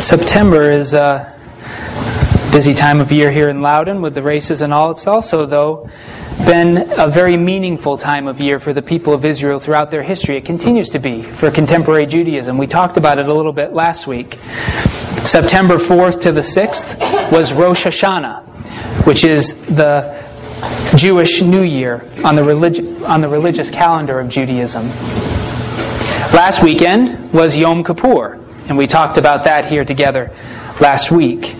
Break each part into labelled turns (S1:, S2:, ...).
S1: September is a busy time of year here in Loudon with the races and all. It's also, though, been a very meaningful time of year for the people of Israel throughout their history. It continues to be for contemporary Judaism. We talked about it a little bit last week. September 4th to the 6th was Rosh Hashanah, which is the Jewish New Year on the, religi- on the religious calendar of Judaism. Last weekend was Yom Kippur, and we talked about that here together last week.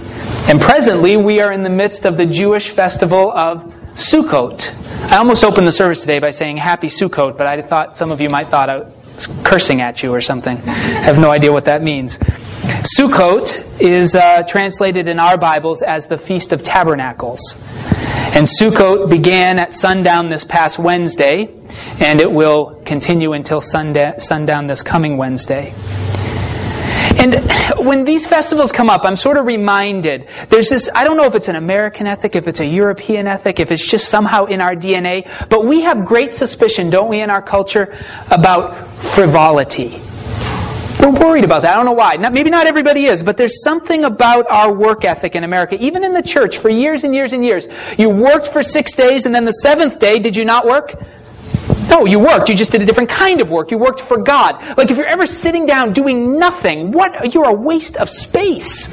S1: And presently, we are in the midst of the Jewish festival of Sukkot. I almost opened the service today by saying Happy Sukkot, but I thought some of you might thought I was cursing at you or something. I have no idea what that means. Sukkot is uh, translated in our Bibles as the Feast of Tabernacles. And Sukkot began at sundown this past Wednesday, and it will continue until sundown this coming Wednesday. And when these festivals come up, I'm sort of reminded there's this, I don't know if it's an American ethic, if it's a European ethic, if it's just somehow in our DNA, but we have great suspicion, don't we, in our culture, about frivolity. We're worried about that. I don't know why. Not, maybe not everybody is, but there's something about our work ethic in America, even in the church, for years and years and years. You worked for six days, and then the seventh day, did you not work? No, you worked. You just did a different kind of work. You worked for God. Like if you're ever sitting down doing nothing, what you're a waste of space.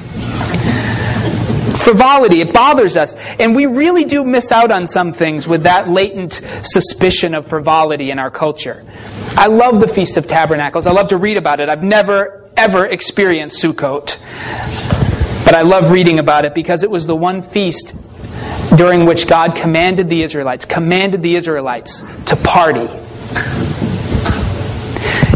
S1: Frivolity, it bothers us. And we really do miss out on some things with that latent suspicion of frivolity in our culture. I love the Feast of Tabernacles. I love to read about it. I've never, ever experienced Sukkot. But I love reading about it because it was the one feast during which God commanded the Israelites, commanded the Israelites to party.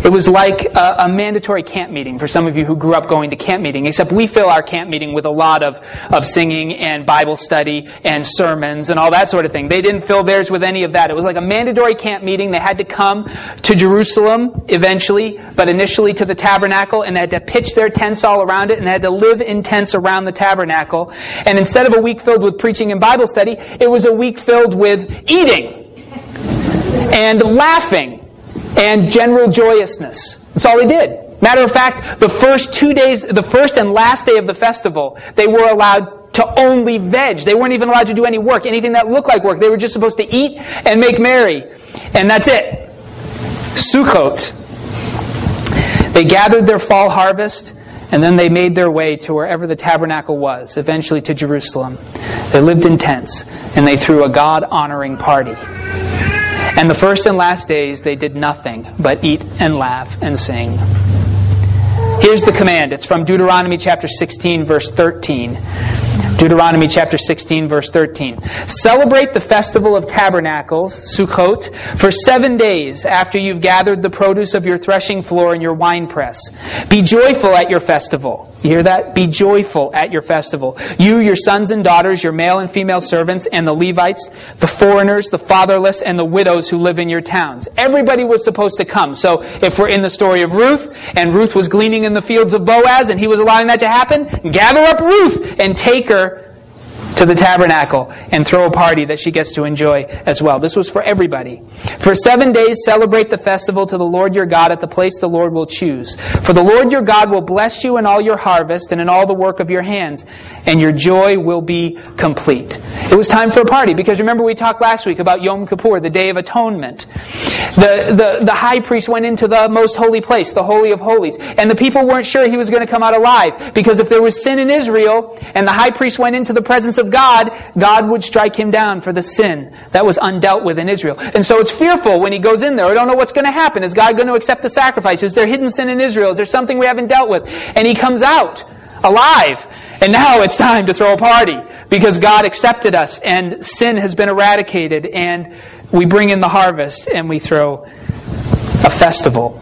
S1: It was like a, a, mandatory camp meeting for some of you who grew up going to camp meeting, except we fill our camp meeting with a lot of, of singing and Bible study and sermons and all that sort of thing. They didn't fill theirs with any of that. It was like a mandatory camp meeting. They had to come to Jerusalem eventually, but initially to the tabernacle, and they had to pitch their tents all around it, and they had to live in tents around the tabernacle. And instead of a week filled with preaching and Bible study, it was a week filled with eating and laughing and general joyousness. That's all they did. Matter of fact, the first two days, the first and last day of the festival, they were allowed to only veg. They weren't even allowed to do any work, anything that looked like work. They were just supposed to eat and make merry. And that's it. Sukkot. They gathered their fall harvest, and then they made their way to wherever the tabernacle was, eventually to Jerusalem. They lived in tents, and they threw a God honoring party. And the first and last days they did nothing but eat and laugh and sing. Here's the command. It's from Deuteronomy chapter 16, verse 13. Deuteronomy chapter 16, verse 13. Celebrate the festival of tabernacles, Sukkot, for seven days after you've gathered the produce of your threshing floor and your winepress. Be joyful at your festival. You hear that? Be joyful at your festival. You, your sons and daughters, your male and female servants, and the Levites, the foreigners, the fatherless, and the widows who live in your towns. Everybody was supposed to come. So if we're in the story of Ruth, and Ruth was gleaning in the fields of Boaz, and he was allowing that to happen, gather up Ruth and take her to the tabernacle and throw a party that she gets to enjoy as well. This was for everybody. For seven days, celebrate the festival to the Lord your God at the place the Lord will choose. For the Lord your God will bless you in all your harvest and in all the work of your hands, and your joy will be complete. It was time for a party because remember we talked last week about Yom Kippur, the Day of Atonement. The, the, the high priest went into the most holy place, the Holy of Holies, and the people weren't sure he was going to come out alive because if there was sin in Israel and the high priest went into the presence of God, God would strike him down for the sin that was undealt with in Israel. And so it's fearful when he goes in there. I don't know what's going to happen. Is God going to accept the sacrifice? Is there hidden sin in Israel? Is there something we haven't dealt with? And he comes out alive. And now it's time to throw a party because God accepted us and sin has been eradicated and we bring in the harvest and we throw a festival.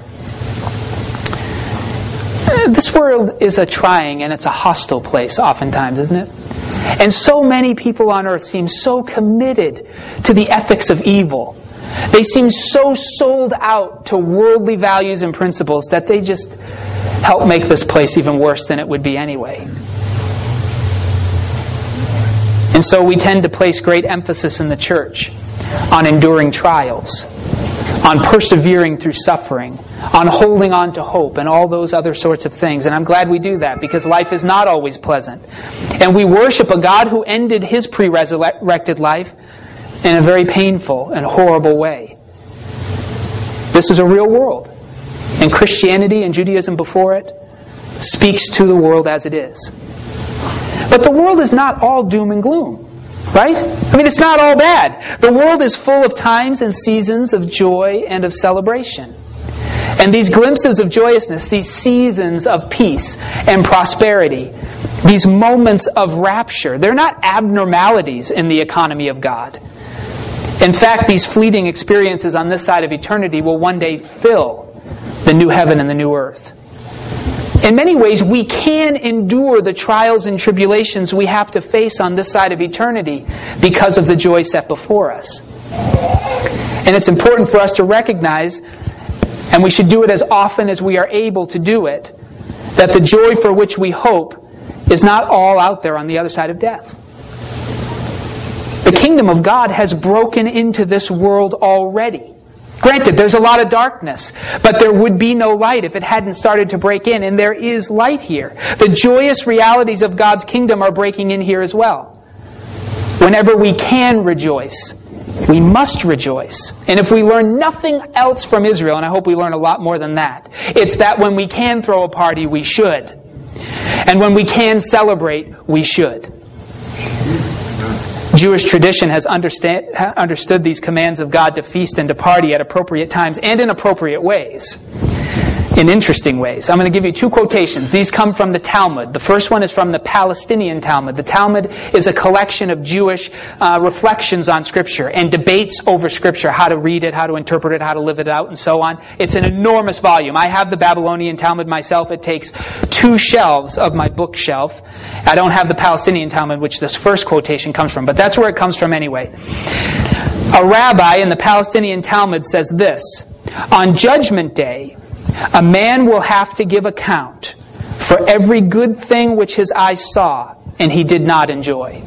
S1: This world is a trying and it's a hostile place oftentimes, isn't it? And so many people on earth seem so committed to the ethics of evil. They seem so sold out to worldly values and principles that they just help make this place even worse than it would be anyway. And so we tend to place great emphasis in the church on enduring trials, on persevering through suffering, on holding on to hope and all those other sorts of things. And I'm glad we do that because life is not always pleasant. And we worship a God who ended his pre resurrected life in a very painful and horrible way. This is a real world. And Christianity and Judaism before it speaks to the world as it is. But the world is not all doom and gloom. Right? I mean, it's not all bad. The world is full of times and seasons of joy and of celebration. And these glimpses of joyousness, these seasons of peace and prosperity, these moments of rapture, they're not abnormalities in the economy of God. In fact, these fleeting experiences on this side of eternity will one day fill the new heaven and the new earth. In many ways, we can endure the trials and tribulations we have to face on this side of eternity because of the joy set before us. And it's important for us to recognize and we should do it as often as we are able to do it, that the joy for which we hope is not all out there on the other side of death. The kingdom of God has broken into this world already. Granted, there's a lot of darkness, but there would be no light if it hadn't started to break in, and there is light here. The joyous realities of God's kingdom are breaking in here as well. Whenever we can rejoice, we must rejoice. And if we learn nothing else from Israel, and I hope we learn a lot more than that, it's that when we can throw a party, we should. And when we can celebrate, we should. Jewish tradition has understood these commands of God to feast and to party at appropriate times and in appropriate ways in interesting ways. I'm going to give you two quotations. These come from the Talmud. The first one is from the Palestinian Talmud. The Talmud is a collection of Jewish uh, reflections on Scripture and debates over Scripture, how to read it, how to interpret it, how to live it out, and so on. It's an enormous volume. I have the Babylonian Talmud myself. It takes two shelves of my bookshelf. I don't have the Palestinian Talmud, which this first quotation comes from, but that's where it comes from anyway. A rabbi in the Palestinian Talmud says this On Judgment Day, a man will have to give account for every good thing which his eyes saw and he did not enjoy.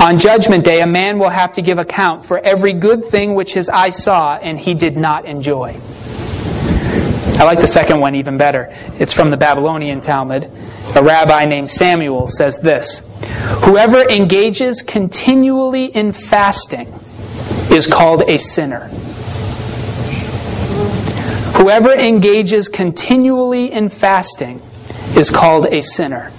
S1: On Judgment Day, a man will have to give account for every good thing which his eyes saw and he did not enjoy. I like the second one even better. It's from the Babylonian Talmud. A rabbi named Samuel says this Whoever engages continually in fasting is called a sinner. Whoever engages continually in fasting is called a sinner.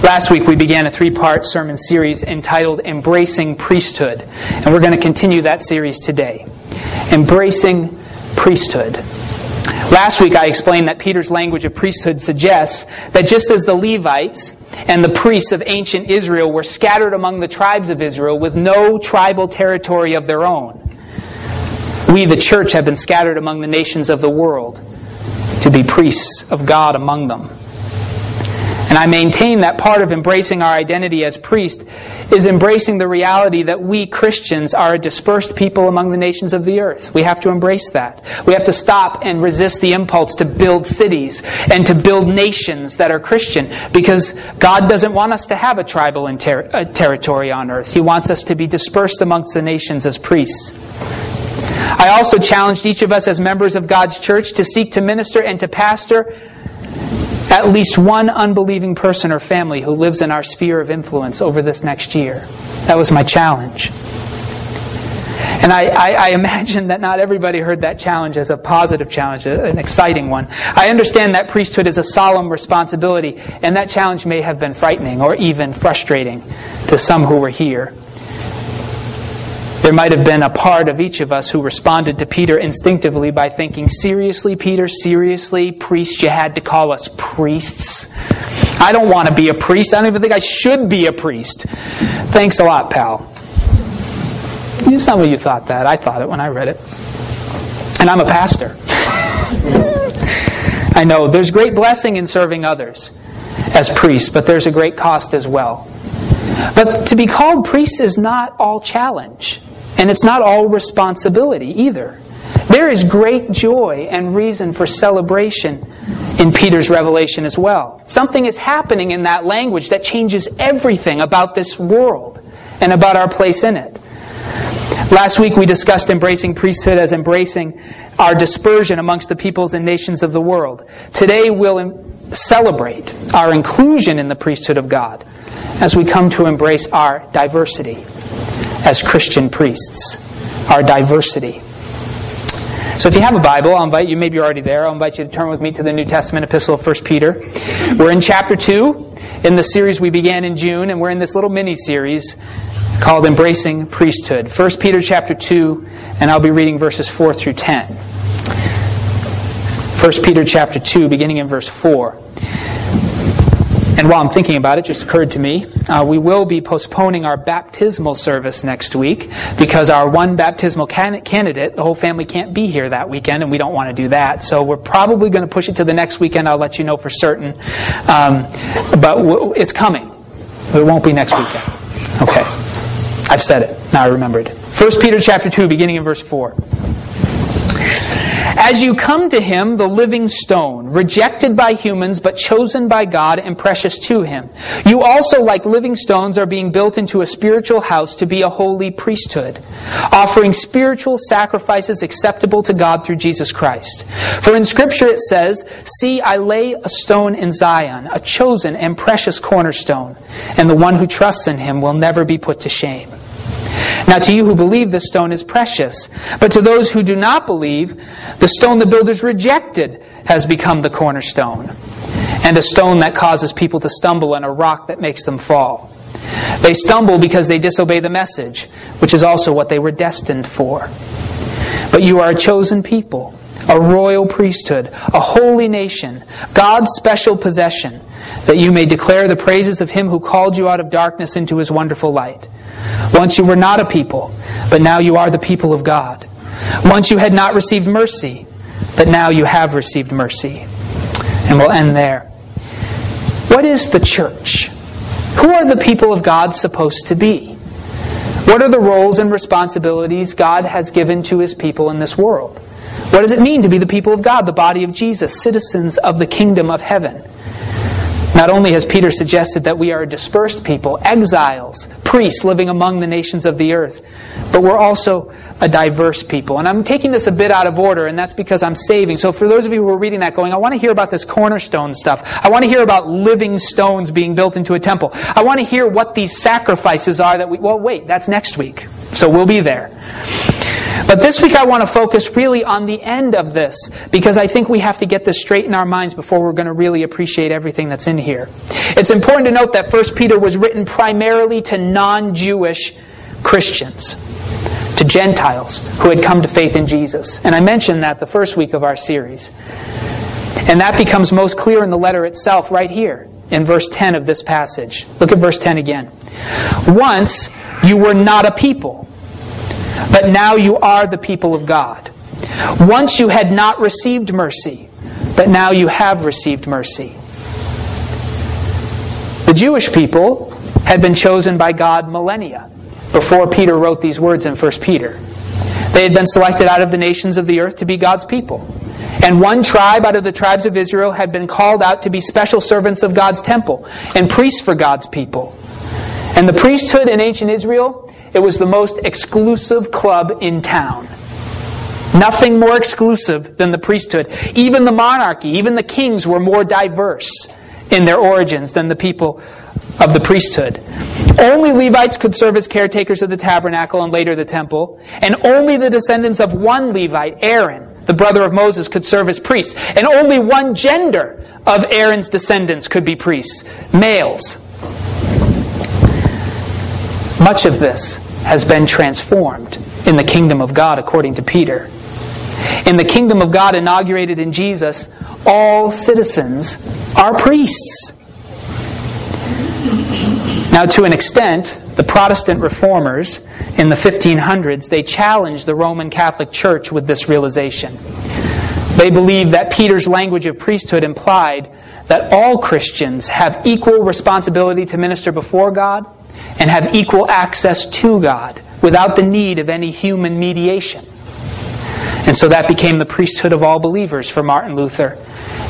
S1: Last week we began a three part sermon series entitled Embracing Priesthood, and we're going to continue that series today. Embracing Priesthood. Last week I explained that Peter's language of priesthood suggests that just as the Levites and the priests of ancient Israel were scattered among the tribes of Israel with no tribal territory of their own, we, the church, have been scattered among the nations of the world to be priests of God among them. And I maintain that part of embracing our identity as priest is embracing the reality that we Christians are a dispersed people among the nations of the earth. We have to embrace that. We have to stop and resist the impulse to build cities and to build nations that are Christian because God doesn't want us to have a tribal a uh, territory on earth. He wants us to be dispersed amongst the nations as priests. I also challenged each of us as members of God's church to seek to minister and to pastor at least one unbelieving person or family who lives in our sphere of influence over this next year. That was my challenge. And I, I, I, imagine that not everybody heard that challenge as a positive challenge, an exciting one. I understand that priesthood is a solemn responsibility, and that challenge may have been frightening or even frustrating to some who were here. There might have been a part of each of us who responded to Peter instinctively by thinking, Seriously, Peter, seriously, priest, you had to call us priests? I don't want to be a priest. I don't even think I should be a priest. Thanks a lot, pal. It's not what you thought that. I thought it when I read it. And I'm a pastor. I know there's great blessing in serving others as priests, but there's a great cost as well. But to be called priest is not all challenge. And it's not all responsibility either. There is great joy and reason for celebration in Peter's revelation as well. Something is happening in that language that changes everything about this world and about our place in it. Last week we discussed embracing priesthood as embracing our dispersion amongst the peoples and nations of the world. Today we'll celebrate our inclusion in the priesthood of God as we come to embrace our diversity as Christian priests. Our diversity. So if you have a Bible, I'll invite you, maybe you're already there, I'll invite you to turn with me to the New Testament epistle of 1 Peter. We're in chapter 2 in the series we began in June, and we're in this little mini series called Embracing Priesthood. 1 Peter chapter 2, and I'll be reading verses 4 through 10. 1 Peter chapter 2, beginning in verse 4. And while I'm thinking about it, it just occurred to me, uh, we will be postponing our baptismal service next week because our one baptismal can- candidate, the whole family can't be here that weekend, and we don't want to do that. So we're probably going to push it to the next weekend. I'll let you know for certain. Um, but w- it's coming. It won't be next weekend. Okay. I've said it. Now I remembered. 1 Peter chapter 2, beginning in verse 4. As you come to him, the living stone, rejected by humans, but chosen by God and precious to him, you also, like living stones, are being built into a spiritual house to be a holy priesthood, offering spiritual sacrifices acceptable to God through Jesus Christ. For in Scripture it says, See, I lay a stone in Zion, a chosen and precious cornerstone, and the one who trusts in him will never be put to shame. Now, to you who believe, the stone is precious. But to those who do not believe, the stone the builders rejected has become the cornerstone, and a stone that causes people to stumble, and a rock that makes them fall. They stumble because they disobey the message, which is also what they were destined for. But you are a chosen people, a royal priesthood, a holy nation, God's special possession, that you may declare the praises of him who called you out of darkness into his wonderful light. Once you were not a people, but now you are the people of God. Once you had not received mercy, but now you have received mercy. And we'll end there. What is the church? Who are the people of God supposed to be? What are the roles and responsibilities God has given to his people in this world? What does it mean to be the people of God, the body of Jesus, citizens of the kingdom of heaven? Not only has Peter suggested that we are a dispersed people, exiles, priests living among the nations of the earth, but we're also a diverse people. And I'm taking this a bit out of order, and that's because I'm saving. So for those of you who are reading that going, I want to hear about this cornerstone stuff. I want to hear about living stones being built into a temple. I want to hear what these sacrifices are that we, well, wait, that's next week. So we'll be there. But this week I want to focus really on the end of this because I think we have to get this straight in our minds before we're going to really appreciate everything that's in here. It's important to note that 1 Peter was written primarily to non Jewish Christians, to Gentiles who had come to faith in Jesus. And I mentioned that the first week of our series. And that becomes most clear in the letter itself, right here in verse 10 of this passage. Look at verse 10 again. Once you were not a people but now you are the people of God. Once you had not received mercy, but now you have received mercy. The Jewish people had been chosen by God millennia before Peter wrote these words in 1 Peter. They had been selected out of the nations of the earth to be God's people. And one tribe out of the tribes of Israel had been called out to be special servants of God's temple and priests for God's people. And the priesthood in ancient Israel it was the most exclusive club in town. Nothing more exclusive than the priesthood. Even the monarchy, even the kings were more diverse in their origins than the people of the priesthood. Only Levites could serve as caretakers of the tabernacle and later the temple, and only the descendants of one Levite, Aaron, the brother of Moses, could serve as priests, and only one gender of Aaron's descendants could be priests, males. Much of this has been transformed in the kingdom of God, according to Peter. In the kingdom of God inaugurated in Jesus, all citizens are priests. Now, to an extent, the Protestant reformers in the 1500s, they challenged the Roman Catholic Church with this realization. They believed that Peter's language of priesthood implied that all Christians have equal responsibility to minister before God and have equal access to God without the need of any human mediation. And so that became the priesthood of all believers for Martin Luther.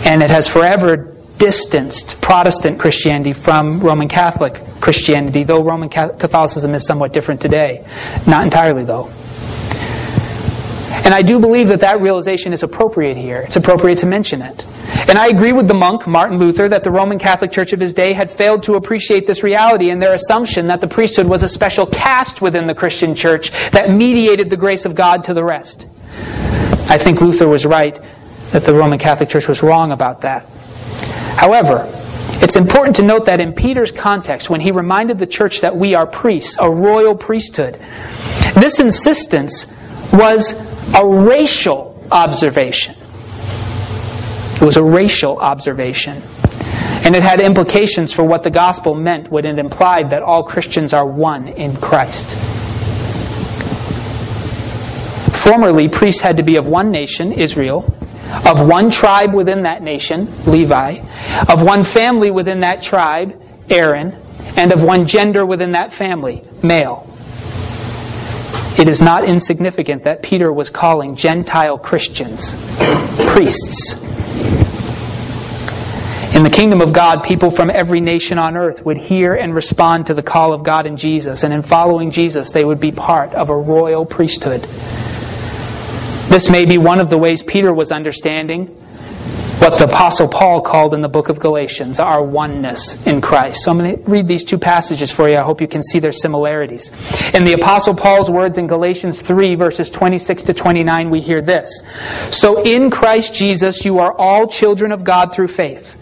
S1: And it has forever distanced Protestant Christianity from Roman Catholic Christianity, though Roman Catholicism is somewhat different today. Not entirely, though. And I do believe that that realization is appropriate here. It's appropriate to mention it. And I agree with the monk, Martin Luther, that the Roman Catholic Church of his day had failed to appreciate this reality in their assumption that the priesthood was a special caste within the Christian church that mediated the grace of God to the rest. I think Luther was right that the Roman Catholic Church was wrong about that. However, it's important to note that in Peter's context, when he reminded the church that we are priests, a royal priesthood, this insistence was a racial observation. It was a racial observation. And it had implications for what the gospel meant when it implied that all Christians are one in Christ. Formerly, priests had to be of one nation, Israel, of one tribe within that nation, Levi, of one family within that tribe, Aaron, and of one gender within that family, male. It is not insignificant that Peter was calling Gentile Christians priests. In the kingdom of God, people from every nation on earth would hear and respond to the call of God and Jesus, and in following Jesus, they would be part of a royal priesthood. This may be one of the ways Peter was understanding what the Apostle Paul called in the book of Galatians our oneness in Christ. So I'm going to read these two passages for you. I hope you can see their similarities. In the Apostle Paul's words in Galatians 3, verses 26 to 29, we hear this So in Christ Jesus, you are all children of God through faith.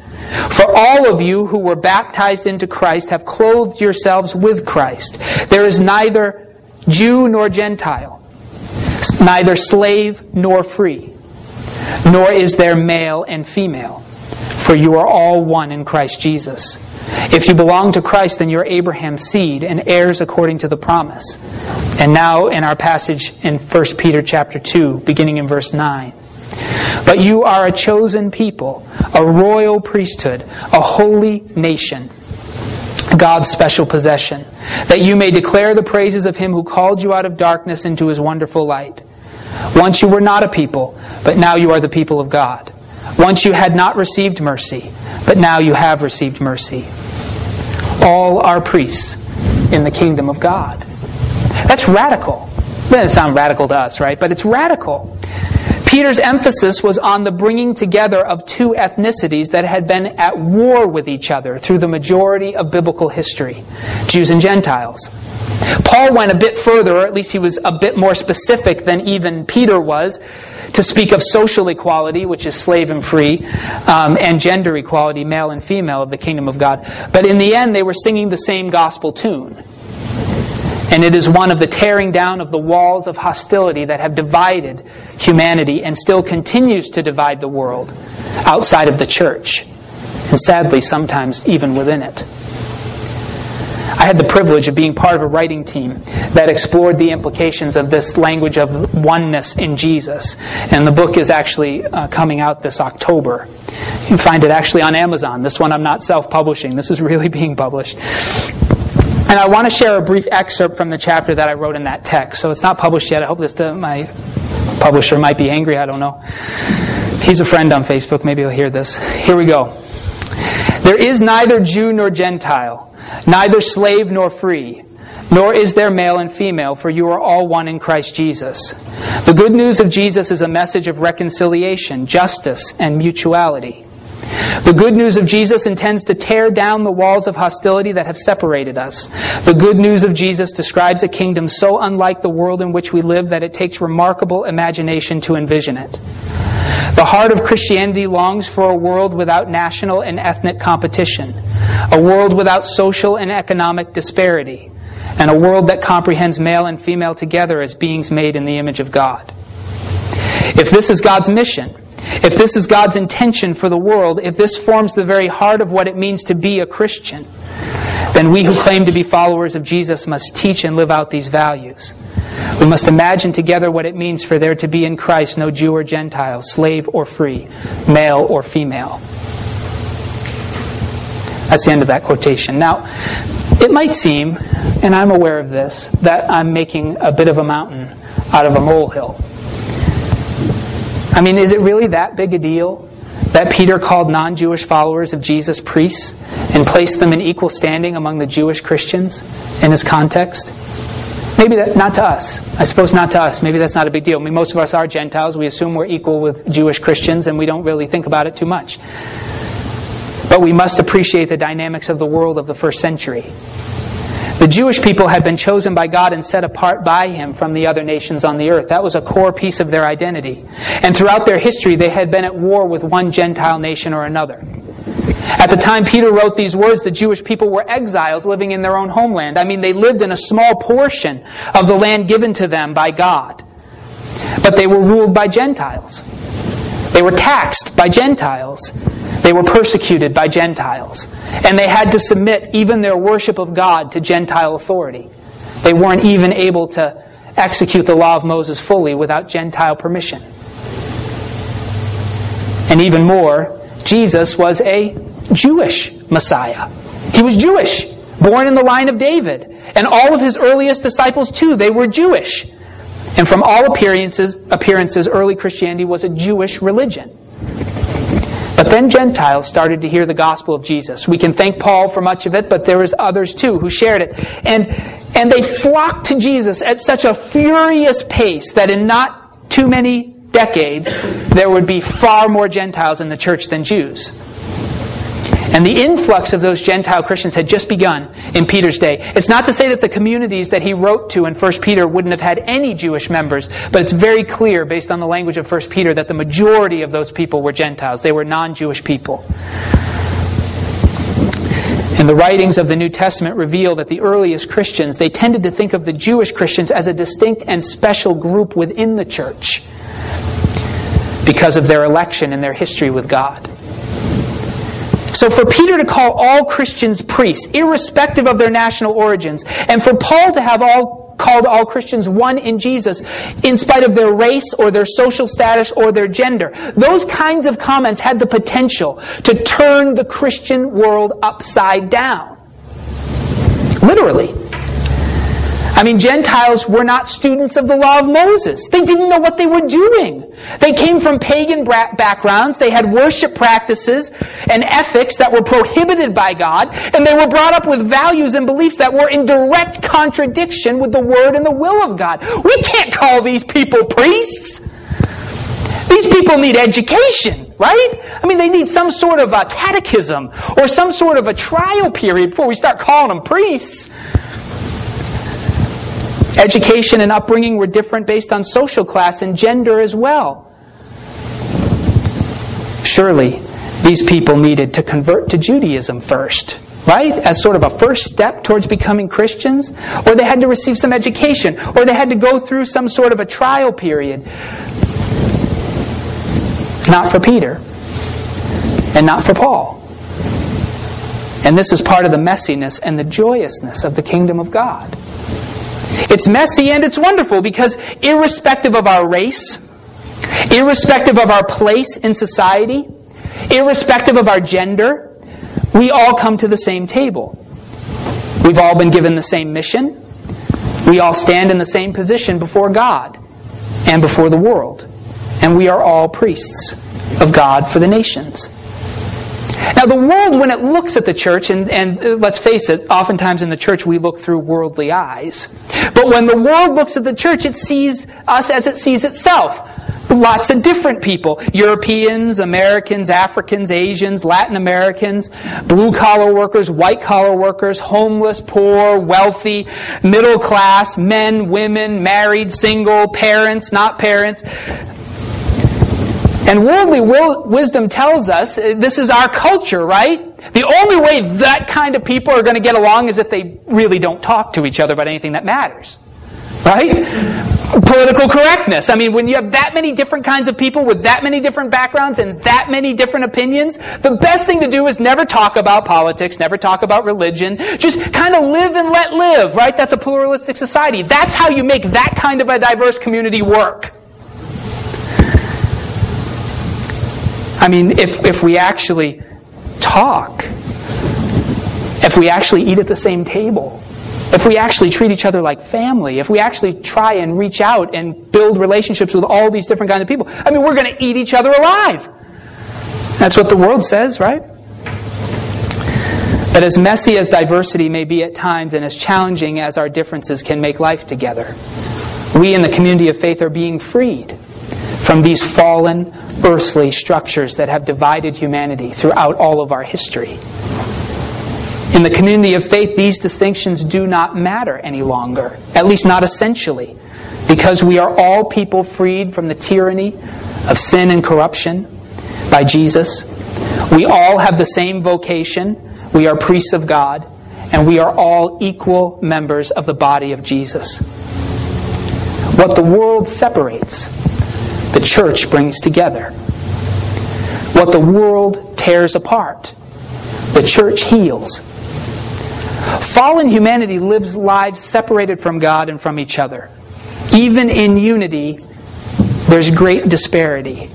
S1: For all of you who were baptized into Christ have clothed yourselves with Christ. There is neither Jew nor Gentile, neither slave nor free nor is there male and female, for you are all one in Christ Jesus. If you belong to Christ, then you're Abraham's seed and heirs according to the promise. And now in our passage in 1 Peter chapter 2, beginning in verse 9. But you are a chosen people, a royal priesthood, a holy nation, God's special possession, that you may declare the praises of him who called you out of darkness into his wonderful light. Once you were not a people, but now you are the people of God. Once you had not received mercy, but now you have received mercy. All are priests in the kingdom of God. That's radical. It doesn't sound radical to us, right? But it's radical. Peter's emphasis was on the bringing together of two ethnicities that had been at war with each other through the majority of biblical history Jews and Gentiles. Paul went a bit further, or at least he was a bit more specific than even Peter was, to speak of social equality, which is slave and free, um, and gender equality, male and female, of the kingdom of God. But in the end, they were singing the same gospel tune. And it is one of the tearing down of the walls of hostility that have divided humanity and still continues to divide the world outside of the church. And sadly, sometimes even within it. I had the privilege of being part of a writing team that explored the implications of this language of oneness in Jesus. And the book is actually uh, coming out this October. You can find it actually on Amazon. This one I'm not self publishing, this is really being published. And I want to share a brief excerpt from the chapter that I wrote in that text. So it's not published yet. I hope this uh, my publisher might be angry. I don't know. He's a friend on Facebook. Maybe he'll hear this. Here we go. There is neither Jew nor Gentile neither slave nor free, nor is there male and female, for you are all one in Christ Jesus. The good news of Jesus is a message of reconciliation, justice, and mutuality. The good news of Jesus intends to tear down the walls of hostility that have separated us. The good news of Jesus describes a kingdom so unlike the world in which we live that it takes remarkable imagination to envision it. The heart of Christianity longs for a world without national and ethnic competition, a world without social and economic disparity, and a world that comprehends male and female together as beings made in the image of God. If this is God's mission, if this is God's intention for the world, if this forms the very heart of what it means to be a Christian, then we who claim to be followers of Jesus must teach and live out these values. We must imagine together what it means for there to be in Christ no Jew or Gentile, slave or free, male or female. That's the end of that quotation. Now, it might seem, and I'm aware of this, that I'm making a bit of a mountain out of a molehill. I mean, is it really that big a deal that Peter called non Jewish followers of Jesus priests and placed them in equal standing among the Jewish Christians in his context? Maybe that, not to us. I suppose not to us. Maybe that's not a big deal. I mean, most of us are Gentiles. We assume we're equal with Jewish Christians, and we don't really think about it too much. But we must appreciate the dynamics of the world of the first century. The Jewish people had been chosen by God and set apart by Him from the other nations on the earth. That was a core piece of their identity. And throughout their history, they had been at war with one Gentile nation or another. At the time Peter wrote these words, the Jewish people were exiles living in their own homeland. I mean, they lived in a small portion of the land given to them by God. But they were ruled by Gentiles. They were taxed by Gentiles. They were persecuted by Gentiles. And they had to submit even their worship of God to Gentile authority. They weren't even able to execute the law of Moses fully without Gentile permission. And even more, Jesus was a Jewish Messiah. He was Jewish, born in the line of David. And all of his earliest disciples, too, they were Jewish. And from all appearances, appearances, early Christianity was a Jewish religion. But then Gentiles started to hear the gospel of Jesus. We can thank Paul for much of it, but there was others too who shared it. And, and they flocked to Jesus at such a furious pace that in not too many decades, there would be far more Gentiles in the church than Jews. And the influx of those Gentile Christians had just begun in Peter's day. It's not to say that the communities that he wrote to in 1 Peter wouldn't have had any Jewish members, but it's very clear, based on the language of 1 Peter, that the majority of those people were Gentiles. They were non Jewish people. And the writings of the New Testament reveal that the earliest Christians, they tended to think of the Jewish Christians as a distinct and special group within the church because of their election and their history with God. So for Peter to call all Christians priests, irrespective of their national origins, and for Paul to have all called all Christians one in Jesus, in spite of their race or their social status or their gender, those kinds of comments had the potential to turn the Christian world upside down. Literally. I mean, Gentiles were not students of the law of Moses. They didn't know what they were doing. They came from pagan backgrounds. They had worship practices and ethics that were prohibited by God. And they were brought up with values and beliefs that were in direct contradiction with the word and the will of God. We can't call these people priests. These people need education, right? I mean, they need some sort of a catechism or some sort of a trial period before we start calling them priests. Education and upbringing were different based on social class and gender as well. Surely, these people needed to convert to Judaism first, right? As sort of a first step towards becoming Christians. Or they had to receive some education, or they had to go through some sort of a trial period. Not for Peter, and not for Paul. And this is part of the messiness and the joyousness of the kingdom of God. It's messy and it's wonderful because irrespective of our race, irrespective of our place in society, irrespective of our gender, we all come to the same table. We've all been given the same mission. We all stand in the same position before God and before the world. And we are all priests of God for the nations. Now, the world, when it looks at the church, and, and uh, let's face it, oftentimes in the church we look through worldly eyes. But when the world looks at the church, it sees us as it sees itself. Lots of different people Europeans, Americans, Africans, Asians, Latin Americans, blue collar workers, white collar workers, homeless, poor, wealthy, middle class, men, women, married, single, parents, not parents. And worldly wisdom tells us uh, this is our culture, right? The only way that kind of people are going to get along is if they really don't talk to each other about anything that matters. Right? Political correctness. I mean, when you have that many different kinds of people with that many different backgrounds and that many different opinions, the best thing to do is never talk about politics, never talk about religion. Just kind of live and let live, right? That's a pluralistic society. That's how you make that kind of a diverse community work. I mean, if, if we actually talk, if we actually eat at the same table, if we actually treat each other like family, if we actually try and reach out and build relationships with all these different kinds of people, I mean, we're going to eat each other alive. That's what the world says, right? But as messy as diversity may be at times and as challenging as our differences can make life together, we in the community of faith are being freed from these fallen earthly structures that have divided humanity throughout all of our history. In the community of faith, these distinctions do not matter any longer, at least not essentially, because we are all people freed from the tyranny of sin and corruption by Jesus. We all have the same vocation. We are priests of God, and we are all equal members of the body of Jesus. What the world separates, the church brings together. What the world tears apart, the church heals. Fallen humanity lives lives separated from God and from each other. Even in unity, there's great disparity.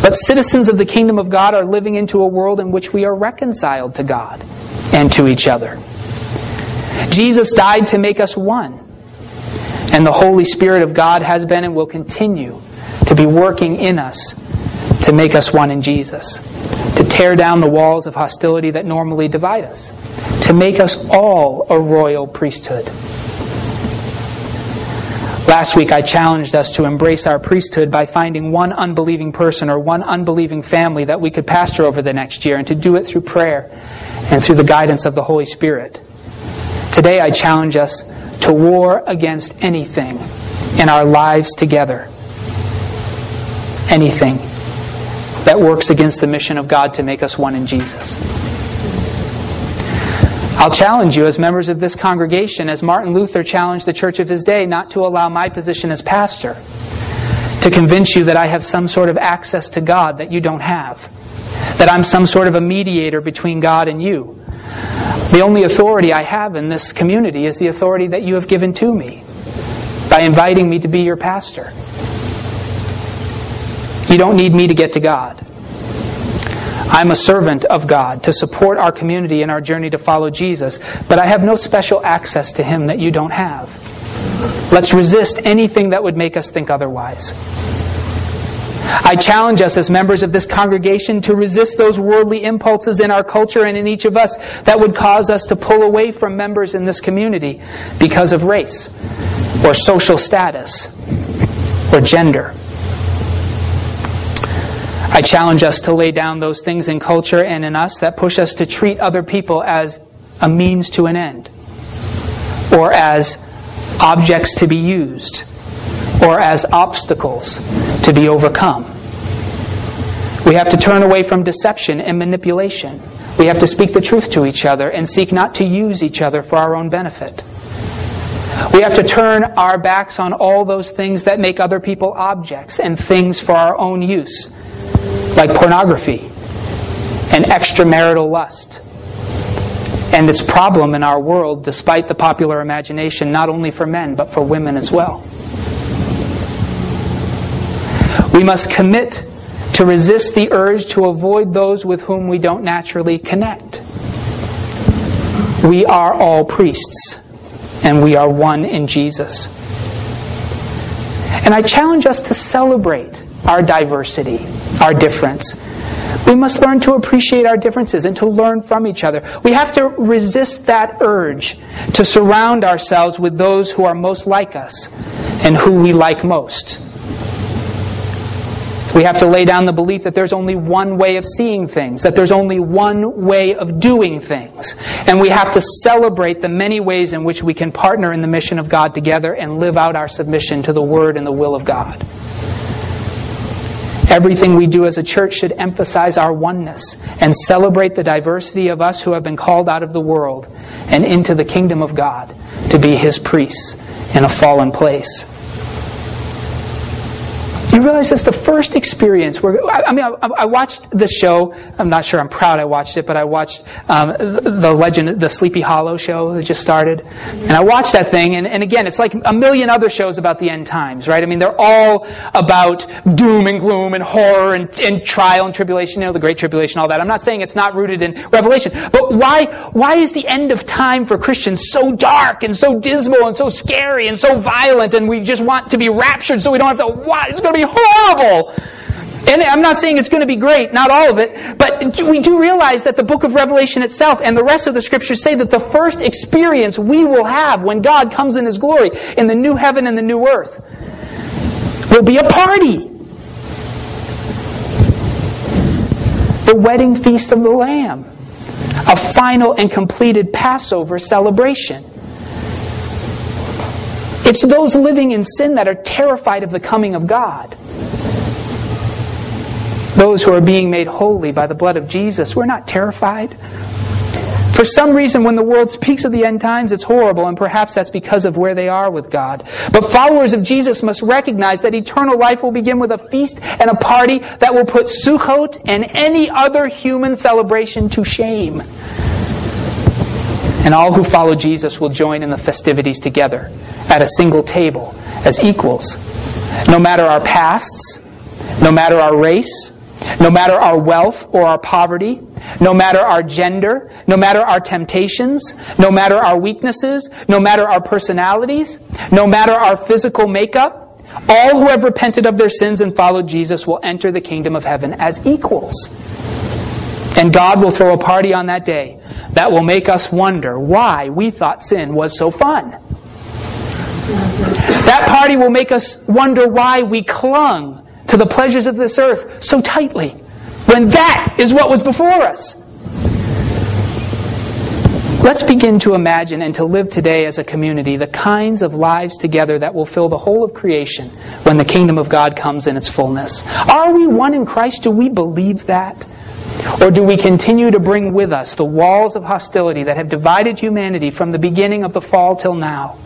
S1: But citizens of the kingdom of God are living into a world in which we are reconciled to God and to each other. Jesus died to make us one. And the Holy Spirit of God has been and will continue to be working in us to make us one in Jesus, to tear down the walls of hostility that normally divide us to make us all a royal priesthood. Last week, I challenged us to embrace our priesthood by finding one unbelieving person or one unbelieving family that we could pastor over the next year and to do it through prayer and through the guidance of the Holy Spirit. Today, I challenge us to war against anything in our lives together. Anything that works against the mission of God to make us one in Jesus. I'll challenge you as members of this congregation, as Martin Luther challenged the church of his day, not to allow my position as pastor to convince you that I have some sort of access to God that you don't have, that I'm some sort of a mediator between God and you. The only authority I have in this community is the authority that you have given to me by inviting me to be your pastor. You don't need me to get to God. I'm a servant of God to support our community in our journey to follow Jesus, but I have no special access to Him that you don't have. Let's resist anything that would make us think otherwise. I challenge us as members of this congregation to resist those worldly impulses in our culture and in each of us that would cause us to pull away from members in this community because of race or social status or gender. I challenge us to lay down those things in culture and in us that push us to treat other people as a means to an end, or as objects to be used, or as obstacles to be overcome. We have to turn away from deception and manipulation. We have to speak the truth to each other and seek not to use each other for our own benefit. We have to turn our backs on all those things that make other people objects and things for our own use like pornography and extramarital lust. And its problem in our world, despite the popular imagination, not only for men, but for women as well. We must commit to resist the urge to avoid those with whom we don't naturally connect. We are all priests, and we are one in Jesus. And I challenge us to celebrate our diversity our difference. We must learn to appreciate our differences and to learn from each other. We have to resist that urge to surround ourselves with those who are most like us and who we like most. We have to lay down the belief that there's only one way of seeing things, that there's only one way of doing things. And we have to celebrate the many ways in which we can partner in the mission of God together and live out our submission to the Word and the will of God. Everything we do as a church should emphasize our oneness and celebrate the diversity of us who have been called out of the world and into the kingdom of God to be His priests in a fallen place. You realize that's the first experience where, I, mean, I, I, watched this show. I'm not sure I'm proud I watched it, but I watched um, the, the, legend, the Sleepy Hollow show that just started. And I watched that thing, and, and again, it's like a million other shows about the end times, right? I mean, they're all about doom and gloom and horror and, and trial and tribulation, you know, the Great Tribulation, all that. I'm not saying it's not rooted in Revelation, but why, why is the end of time for Christians so dark and so dismal and so scary and so violent and we just want to be raptured so we don't have to, what? It's going to horrible. And I'm not saying it's going to be great, not all of it, but we do realize that the book of Revelation itself and the rest of the scriptures say that the first experience we will have when God comes in his glory in the new heaven and the new earth will be a party. The wedding feast of the Lamb, a final and completed Passover celebration. It's those living in sin that are terrified of the coming of God. Those who are being made holy by the blood of Jesus, we're not terrified. For some reason, when the world speaks of the end times, it's horrible, and perhaps that's because of where they are with God. But followers of Jesus must recognize that eternal life will begin with a feast and a party that will put Sukkot and any other human celebration to shame. And all who follow Jesus will join in the festivities together at a single table as equals. No matter our pasts, no matter our race, no matter our wealth or our poverty, no matter our gender, no matter our temptations, no matter our weaknesses, no matter our personalities, no matter our physical makeup, all who have repented of their sins and followed Jesus will enter the kingdom of heaven as equals. And God will throw a party on that day that will make us wonder why we thought sin was so fun. That party will make us wonder why we clung to the pleasures of this earth so tightly when that is what was before us. Let's begin to imagine and to live today as a community the kinds of lives together that will fill the whole of creation when the kingdom of God comes in its fullness. Are we one in Christ? Do we believe that? Or do we continue to bring with us the walls of hostility that have divided humanity from the beginning of the fall till now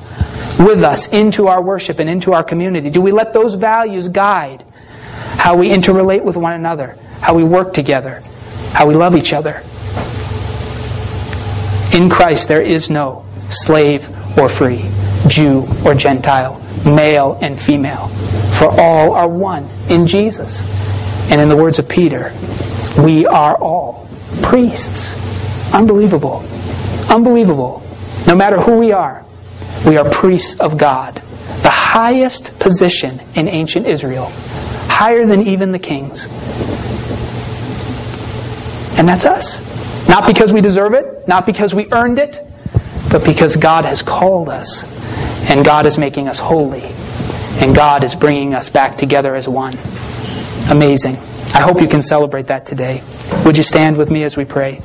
S1: with us into our worship and into our community? Do we let those values guide how we interrelate with one another, how we work together, how we love each other? In Christ there is no slave or free, Jew or Gentile, male and female, for all are one in Jesus. And in the words of Peter, we are all priests. Unbelievable. Unbelievable. No matter who we are, we are priests of God. The highest position in ancient Israel, higher than even the kings. And that's us. Not because we deserve it, not because we earned it, but because God has called us. And God is making us holy. And God is bringing us back together as one. Amazing. I hope you can celebrate that today. Would you stand with me as we pray?